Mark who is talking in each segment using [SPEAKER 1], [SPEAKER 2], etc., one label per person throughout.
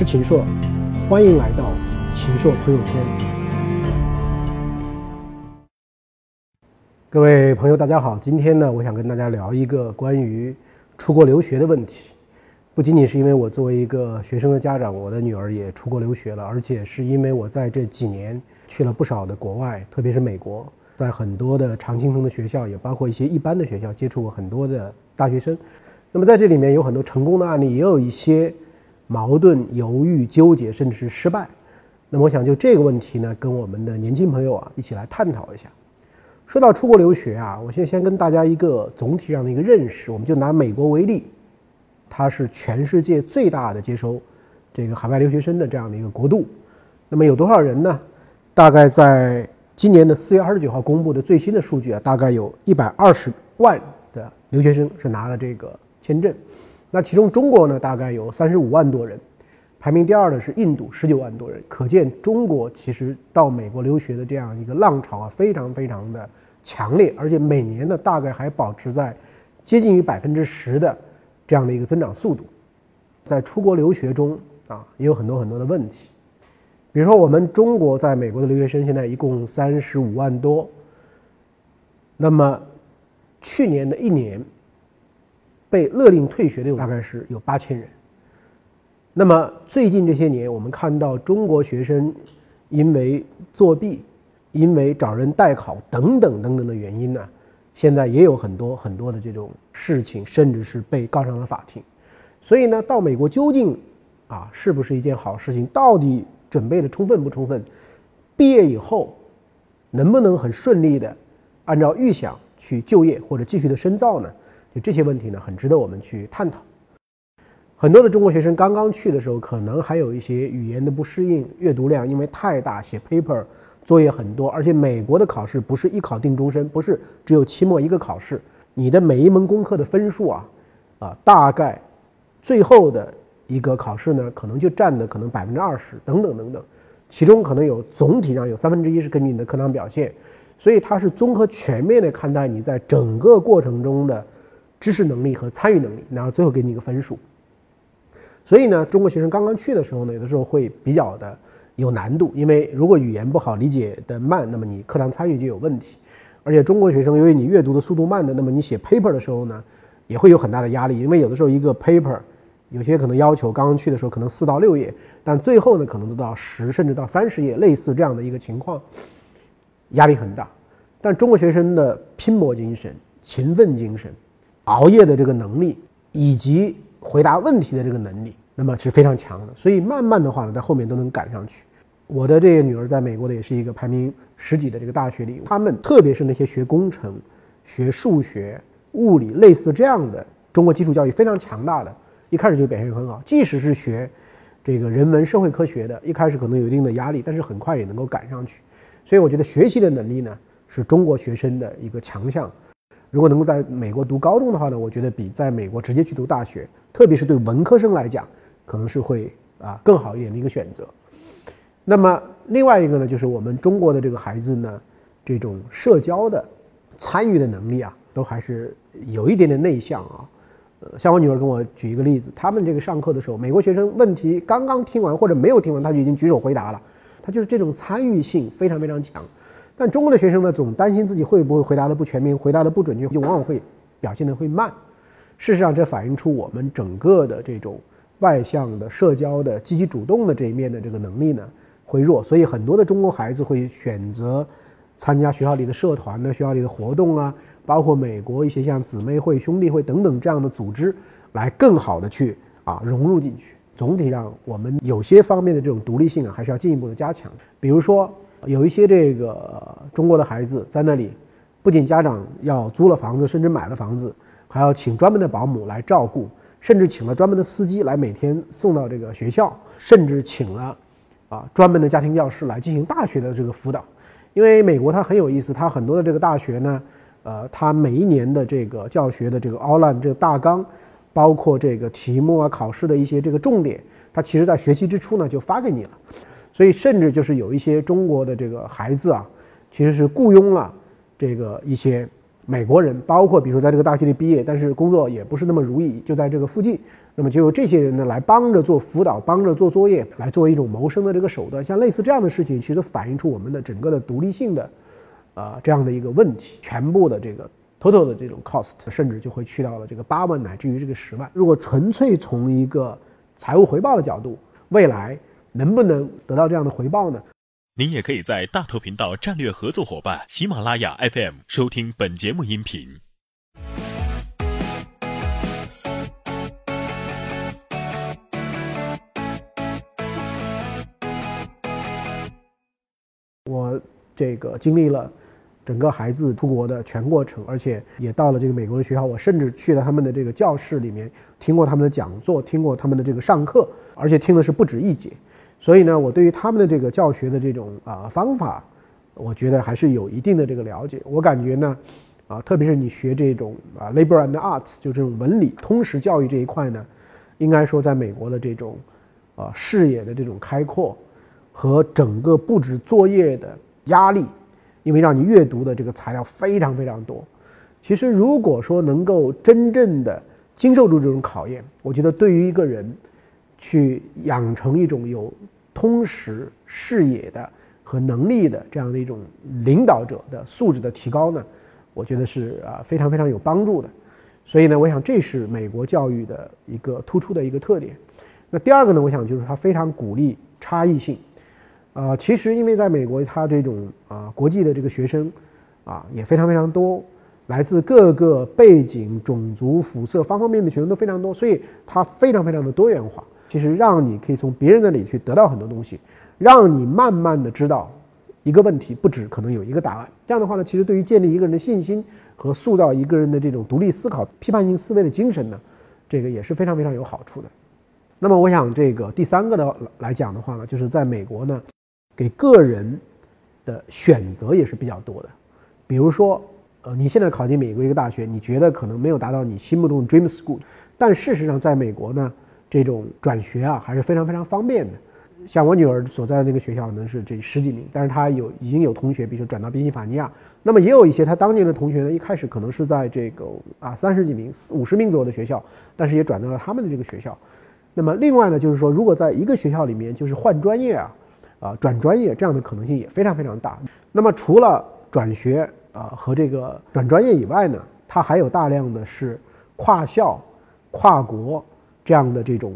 [SPEAKER 1] 是秦朔，欢迎来到秦朔朋友圈。各位朋友，大家好，今天呢，我想跟大家聊一个关于出国留学的问题。不仅仅是因为我作为一个学生的家长，我的女儿也出国留学了，而且是因为我在这几年去了不少的国外，特别是美国，在很多的常青藤的学校，也包括一些一般的学校，接触过很多的大学生。那么在这里面有很多成功的案例，也有一些矛盾、犹豫、纠结，甚至是失败。那么我想就这个问题呢，跟我们的年轻朋友啊一起来探讨一下。说到出国留学啊，我现在先跟大家一个总体上的一个认识，我们就拿美国为例。它是全世界最大的接收这个海外留学生的这样的一个国度。那么有多少人呢？大概在今年的四月二十九号公布的最新的数据啊，大概有一百二十万的留学生是拿了这个签证。那其中中国呢，大概有三十五万多人，排名第二的是印度，十九万多人。可见中国其实到美国留学的这样一个浪潮啊，非常非常的强烈，而且每年呢，大概还保持在接近于百分之十的。这样的一个增长速度，在出国留学中啊，也有很多很多的问题。比如说，我们中国在美国的留学生现在一共三十五万多，那么去年的一年被勒令退学的大概是有八千人。那么最近这些年，我们看到中国学生因为作弊、因为找人代考等等等等的原因呢。现在也有很多很多的这种事情，甚至是被告上了法庭。所以呢，到美国究竟啊是不是一件好事情？到底准备的充分不充分？毕业以后能不能很顺利的按照预想去就业或者继续的深造呢？就这些问题呢，很值得我们去探讨。很多的中国学生刚刚去的时候，可能还有一些语言的不适应，阅读量因为太大，写 paper。作业很多，而且美国的考试不是一考定终身，不是只有期末一个考试。你的每一门功课的分数啊，啊，大概最后的一个考试呢，可能就占的可能百分之二十，等等等等。其中可能有总体上有三分之一是根据你的课堂表现，所以它是综合全面的看待你在整个过程中的知识能力和参与能力，然后最后给你一个分数。所以呢，中国学生刚刚去的时候呢，有的时候会比较的。有难度，因为如果语言不好、理解的慢，那么你课堂参与就有问题。而且中国学生由于你阅读的速度慢的，那么你写 paper 的时候呢，也会有很大的压力。因为有的时候一个 paper，有些可能要求刚刚去的时候可能四到六页，但最后呢可能都到十甚至到三十页，类似这样的一个情况，压力很大。但中国学生的拼搏精神、勤奋精神、熬夜的这个能力，以及回答问题的这个能力，那么是非常强的。所以慢慢的话呢，在后面都能赶上去。我的这个女儿在美国的也是一个排名十几的这个大学里，他们特别是那些学工程、学数学、物理类似这样的中国基础教育非常强大的，一开始就表现很好。即使是学这个人文社会科学的，一开始可能有一定的压力，但是很快也能够赶上去。所以我觉得学习的能力呢是中国学生的一个强项。如果能够在美国读高中的话呢，我觉得比在美国直接去读大学，特别是对文科生来讲，可能是会啊更好一点的一个选择。那么另外一个呢，就是我们中国的这个孩子呢，这种社交的参与的能力啊，都还是有一点点内向啊。呃，像我女儿跟我举一个例子，他们这个上课的时候，美国学生问题刚刚听完或者没有听完，他就已经举手回答了，他就是这种参与性非常非常强。但中国的学生呢，总担心自己会不会回答的不全面，回答的不准确，就往往会表现的会慢。事实上，这反映出我们整个的这种外向的社交的积极主动的这一面的这个能力呢。会弱，所以很多的中国孩子会选择参加学校里的社团呢，学校里的活动啊，包括美国一些像姊妹会、兄弟会等等这样的组织，来更好的去啊融入进去。总体上，我们有些方面的这种独立性啊，还是要进一步的加强。比如说，有一些这个中国的孩子在那里，不仅家长要租了房子，甚至买了房子，还要请专门的保姆来照顾，甚至请了专门的司机来每天送到这个学校，甚至请了。啊，专门的家庭教师来进行大学的这个辅导，因为美国它很有意思，它很多的这个大学呢，呃，它每一年的这个教学的这个 outline 这个大纲，包括这个题目啊、考试的一些这个重点，它其实在学期之初呢就发给你了，所以甚至就是有一些中国的这个孩子啊，其实是雇佣了这个一些美国人，包括比如说在这个大学里毕业，但是工作也不是那么如意，就在这个附近，那么就由这些人呢来帮着做辅导，帮着做作业，来作为一种谋生的这个手段。像类似这样的事情，其实反映出我们的整个的独立性的，啊这样的一个问题。全部的这个 total 的这种 cost，甚至就会去到了这个八万乃至于这个十万。如果纯粹从一个财务回报的角度，未来能不能得到这样的回报呢？
[SPEAKER 2] 您也可以在大头频道战略合作伙伴喜马拉雅 FM 收听本节目音频。
[SPEAKER 1] 我这个经历了整个孩子出国的全过程，而且也到了这个美国的学校，我甚至去了他们的这个教室里面，听过他们的讲座，听过他们的这个上课，而且听的是不止一节。所以呢，我对于他们的这个教学的这种啊方法，我觉得还是有一定的这个了解。我感觉呢，啊，特别是你学这种啊 labor and arts，就这种文理通识教育这一块呢，应该说在美国的这种啊视野的这种开阔和整个布置作业的压力，因为让你阅读的这个材料非常非常多。其实如果说能够真正的经受住这种考验，我觉得对于一个人。去养成一种有通识视野的和能力的这样的一种领导者的素质的提高呢，我觉得是啊非常非常有帮助的。所以呢，我想这是美国教育的一个突出的一个特点。那第二个呢，我想就是它非常鼓励差异性。啊，其实因为在美国，它这种啊国际的这个学生啊也非常非常多，来自各个背景、种族、肤色方方面面的学生都非常多，所以它非常非常的多元化。其实让你可以从别人那里去得到很多东西，让你慢慢的知道一个问题不止可能有一个答案。这样的话呢，其实对于建立一个人的信心和塑造一个人的这种独立思考、批判性思维的精神呢，这个也是非常非常有好处的。那么我想这个第三个的来讲的话呢，就是在美国呢，给个人的选择也是比较多的。比如说，呃，你现在考进美国一个大学，你觉得可能没有达到你心目中的 dream school，但事实上在美国呢。这种转学啊还是非常非常方便的，像我女儿所在的那个学校呢是这十几名，但是她有已经有同学，比如说转到宾夕法尼亚，那么也有一些她当年的同学呢，一开始可能是在这个啊三十几名、五十名左右的学校，但是也转到了他们的这个学校。那么另外呢，就是说如果在一个学校里面就是换专业啊，啊转专业这样的可能性也非常非常大。那么除了转学啊和这个转专业以外呢，它还有大量的是跨校、跨国。这样的这种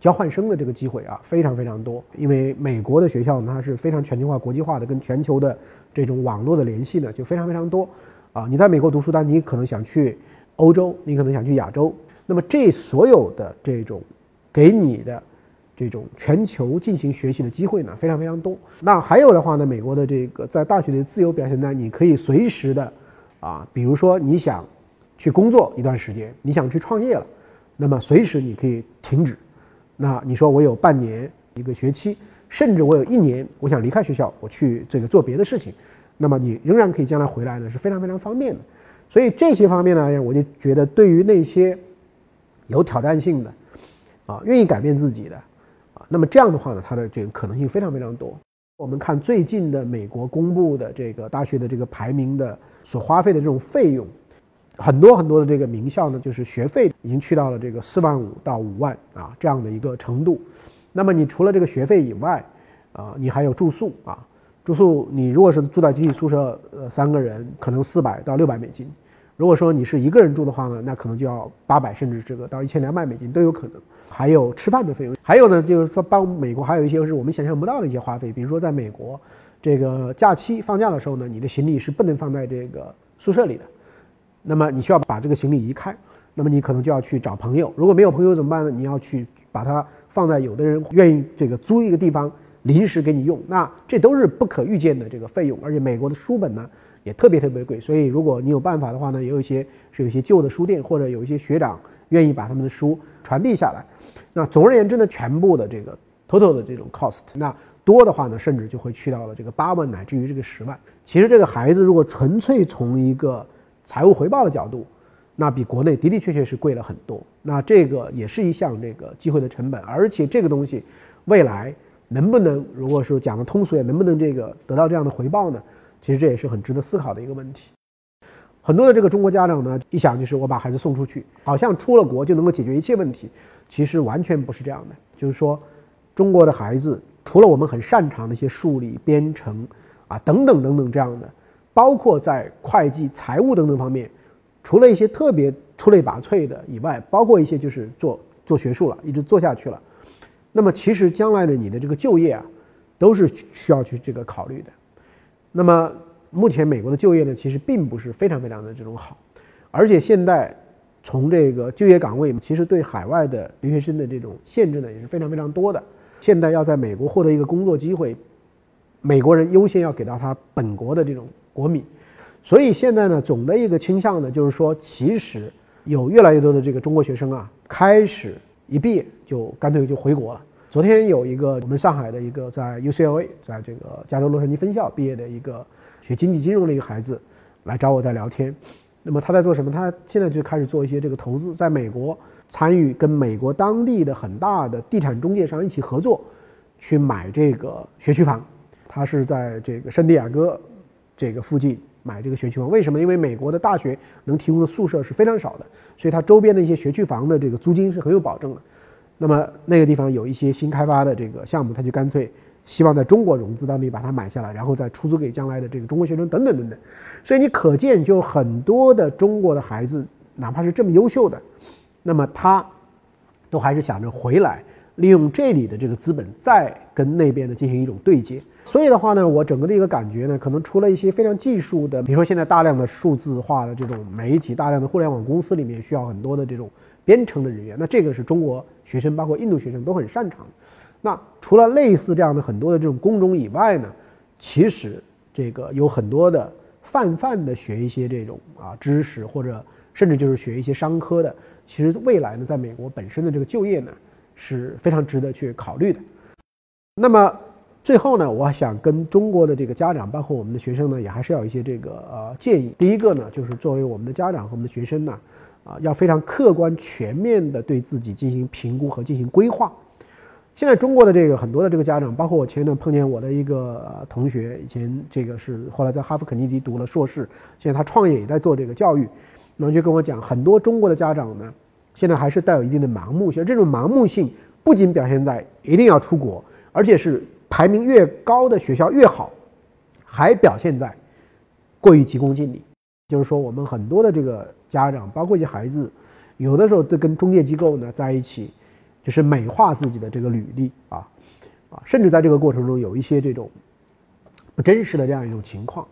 [SPEAKER 1] 交换生的这个机会啊，非常非常多。因为美国的学校呢，它是非常全球化、国际化的，跟全球的这种网络的联系呢，就非常非常多。啊，你在美国读书，但你可能想去欧洲，你可能想去亚洲。那么这所有的这种给你的这种全球进行学习的机会呢，非常非常多。那还有的话呢，美国的这个在大学的自由表现呢你可以随时的啊，比如说你想去工作一段时间，你想去创业了。那么随时你可以停止，那你说我有半年一个学期，甚至我有一年，我想离开学校，我去这个做别的事情，那么你仍然可以将来回来呢，是非常非常方便的。所以这些方面呢，我就觉得对于那些有挑战性的，啊，愿意改变自己的，啊，那么这样的话呢，它的这个可能性非常非常多。我们看最近的美国公布的这个大学的这个排名的所花费的这种费用。很多很多的这个名校呢，就是学费已经去到了这个四万五到五万啊这样的一个程度。那么你除了这个学费以外，啊，你还有住宿啊，住宿你如果是住在集体宿舍，呃，三个人可能四百到六百美金。如果说你是一个人住的话呢，那可能就要八百甚至这个到一千两百美金都有可能。还有吃饭的费用，还有呢，就是说帮美国还有一些是我们想象不到的一些花费，比如说在美国这个假期放假的时候呢，你的行李是不能放在这个宿舍里的。那么你需要把这个行李移开，那么你可能就要去找朋友。如果没有朋友怎么办呢？你要去把它放在有的人愿意这个租一个地方临时给你用，那这都是不可预见的这个费用。而且美国的书本呢也特别特别贵，所以如果你有办法的话呢，也有一些是有一些旧的书店或者有一些学长愿意把他们的书传递下来。那总而言之呢，全部的这个 total 的这种 cost，那多的话呢，甚至就会去到了这个八万乃至于这个十万。其实这个孩子如果纯粹从一个财务回报的角度，那比国内的的确确是贵了很多。那这个也是一项这个机会的成本，而且这个东西未来能不能，如果说讲的通俗点，能不能这个得到这样的回报呢？其实这也是很值得思考的一个问题。很多的这个中国家长呢，一想就是我把孩子送出去，好像出了国就能够解决一切问题，其实完全不是这样的。就是说，中国的孩子除了我们很擅长的一些数理、编程啊等等等等这样的，包括在会计、财务等等方面，除了一些特别出类拔萃的以外，包括一些就是做做学术了，一直做下去了。那么其实将来的你的这个就业啊，都是需要去这个考虑的。那么。目前美国的就业呢，其实并不是非常非常的这种好，而且现在从这个就业岗位，其实对海外的留学生的这种限制呢，也是非常非常多的。现在要在美国获得一个工作机会，美国人优先要给到他本国的这种国米，所以现在呢，总的一个倾向呢，就是说，其实有越来越多的这个中国学生啊，开始一毕业就干脆就回国了。昨天有一个我们上海的一个在 UCLA，在这个加州洛杉矶分校毕业的一个。学经济金融的一个孩子来找我在聊天，那么他在做什么？他现在就开始做一些这个投资，在美国参与跟美国当地的很大的地产中介商一起合作，去买这个学区房。他是在这个圣地亚哥这个附近买这个学区房。为什么？因为美国的大学能提供的宿舍是非常少的，所以它周边的一些学区房的这个租金是很有保证的。那么那个地方有一些新开发的这个项目，他就干脆。希望在中国融资当地把它买下来，然后再出租给将来的这个中国学生等等等等。所以你可见，就很多的中国的孩子，哪怕是这么优秀的，那么他都还是想着回来，利用这里的这个资本，再跟那边的进行一种对接。所以的话呢，我整个的一个感觉呢，可能除了一些非常技术的，比如说现在大量的数字化的这种媒体，大量的互联网公司里面需要很多的这种编程的人员，那这个是中国学生，包括印度学生都很擅长的。那除了类似这样的很多的这种工种以外呢，其实这个有很多的泛泛的学一些这种啊知识，或者甚至就是学一些商科的，其实未来呢，在美国本身的这个就业呢是非常值得去考虑的。那么最后呢，我想跟中国的这个家长，包括我们的学生呢，也还是要一些这个呃建议。第一个呢，就是作为我们的家长和我们的学生呢，啊，要非常客观全面的对自己进行评估和进行规划。现在中国的这个很多的这个家长，包括我前一段碰见我的一个同学，以前这个是后来在哈佛肯尼迪读了硕士，现在他创业也在做这个教育，那么就跟我讲，很多中国的家长呢，现在还是带有一定的盲目性，这种盲目性不仅表现在一定要出国，而且是排名越高的学校越好，还表现在过于急功近利，就是说我们很多的这个家长，包括一些孩子，有的时候都跟中介机构呢在一起。就是美化自己的这个履历啊，啊，甚至在这个过程中有一些这种不真实的这样一种情况。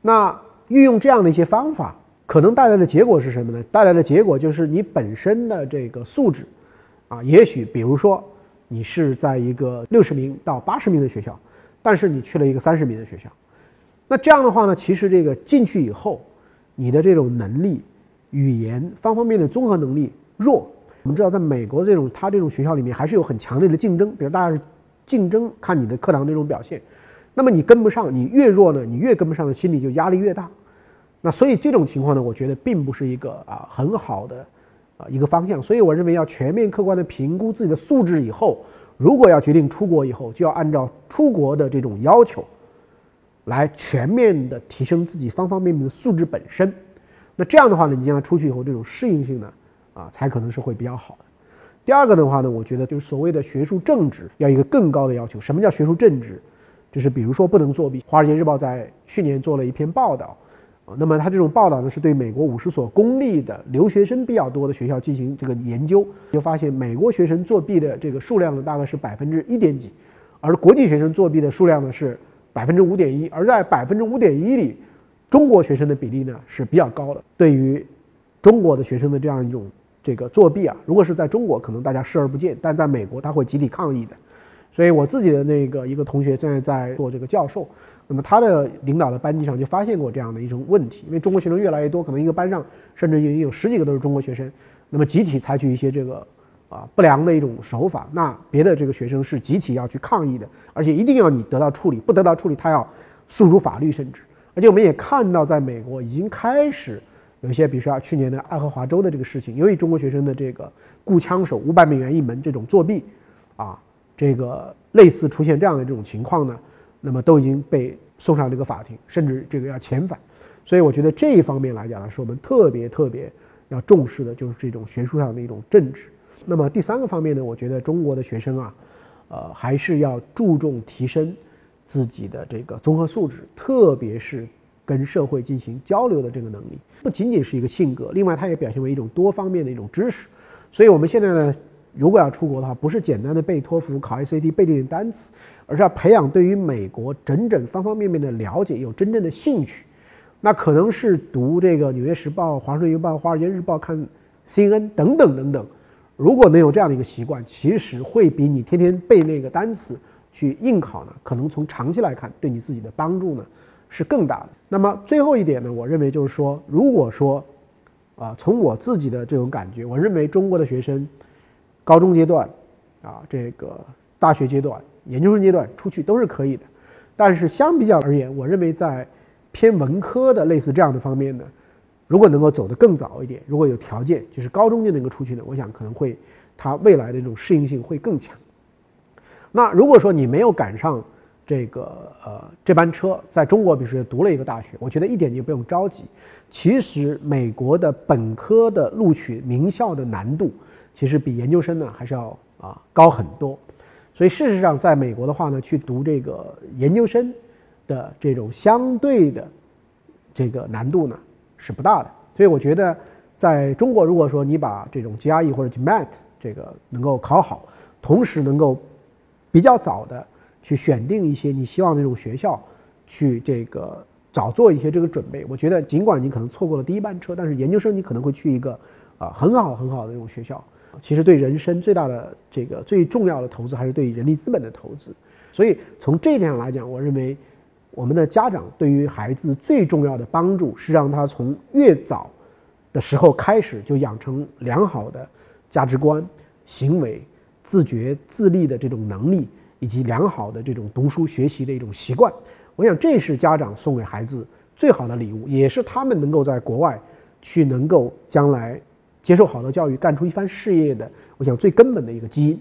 [SPEAKER 1] 那运用这样的一些方法，可能带来的结果是什么呢？带来的结果就是你本身的这个素质啊，也许比如说你是在一个六十名到八十名的学校，但是你去了一个三十名的学校，那这样的话呢，其实这个进去以后，你的这种能力、语言方方面面的综合能力弱。我们知道，在美国这种他这种学校里面，还是有很强烈的竞争。比如大家是竞争看你的课堂这种表现，那么你跟不上，你越弱呢，你越跟不上的心理就压力越大。那所以这种情况呢，我觉得并不是一个啊很好的啊一个方向。所以我认为要全面客观的评估自己的素质以后，如果要决定出国以后，就要按照出国的这种要求，来全面的提升自己方方面面的素质本身。那这样的话呢，你将来出去以后，这种适应性呢？啊，才可能是会比较好的。第二个的话呢，我觉得就是所谓的学术政治要一个更高的要求。什么叫学术政治？就是比如说不能作弊。《华尔街日报》在去年做了一篇报道，那么他这种报道呢，是对美国五十所公立的留学生比较多的学校进行这个研究，就发现美国学生作弊的这个数量呢，大概是百分之一点几，而国际学生作弊的数量呢是百分之五点一，而在百分之五点一里，中国学生的比例呢是比较高的。对于中国的学生的这样一种。这个作弊啊，如果是在中国，可能大家视而不见；但在美国，他会集体抗议的。所以我自己的那个一个同学现在在做这个教授，那么他的领导的班级上就发现过这样的一种问题，因为中国学生越来越多，可能一个班上甚至已经有十几个都是中国学生，那么集体采取一些这个啊不良的一种手法，那别的这个学生是集体要去抗议的，而且一定要你得到处理，不得到处理，他要诉诸法律，甚至而且我们也看到，在美国已经开始。有一些，比如说去年的爱荷华州的这个事情，由于中国学生的这个雇枪手五百美元一门这种作弊，啊，这个类似出现这样的这种情况呢，那么都已经被送上这个法庭，甚至这个要遣返。所以我觉得这一方面来讲呢，是我们特别特别要重视的，就是这种学术上的一种政治。那么第三个方面呢，我觉得中国的学生啊，呃，还是要注重提升自己的这个综合素质，特别是跟社会进行交流的这个能力，不仅仅是一个性格，另外它也表现为一种多方面的一种知识。所以我们现在呢，如果要出国的话，不是简单的背托福、考 SAT、背这些单词，而是要培养对于美国整整方方面面的了解，有真正的兴趣。那可能是读这个《纽约时报》《华盛顿邮报》《华尔街日报》看 CNN 等等等等。如果能有这样的一个习惯，其实会比你天天背那个单词去应考呢，可能从长期来看对你自己的帮助呢是更大的。那么最后一点呢，我认为就是说，如果说啊，从我自己的这种感觉，我认为中国的学生高中阶段啊，这个大学阶段、研究生阶段出去都是可以的。但是相比较而言，我认为在偏文科的类似这样的方面呢。如果能够走得更早一点，如果有条件，就是高中就能够出去呢，我想可能会，他未来的这种适应性会更强。那如果说你没有赶上这个呃这班车，在中国比如说读了一个大学，我觉得一点就不用着急。其实美国的本科的录取名校的难度，其实比研究生呢还是要啊高很多。所以事实上，在美国的话呢，去读这个研究生的这种相对的这个难度呢。是不大的，所以我觉得，在中国，如果说你把这种 GRE 或者 GMAT 这个能够考好，同时能够比较早的去选定一些你希望的那种学校，去这个早做一些这个准备，我觉得尽管你可能错过了第一班车，但是研究生你可能会去一个啊很好很好的这种学校。其实对人生最大的这个最重要的投资还是对人力资本的投资，所以从这一点上来讲，我认为。我们的家长对于孩子最重要的帮助是让他从越早的时候开始就养成良好的价值观、行为、自觉自立的这种能力，以及良好的这种读书学习的一种习惯。我想这是家长送给孩子最好的礼物，也是他们能够在国外去能够将来接受好的教育、干出一番事业的，我想最根本的一个基因。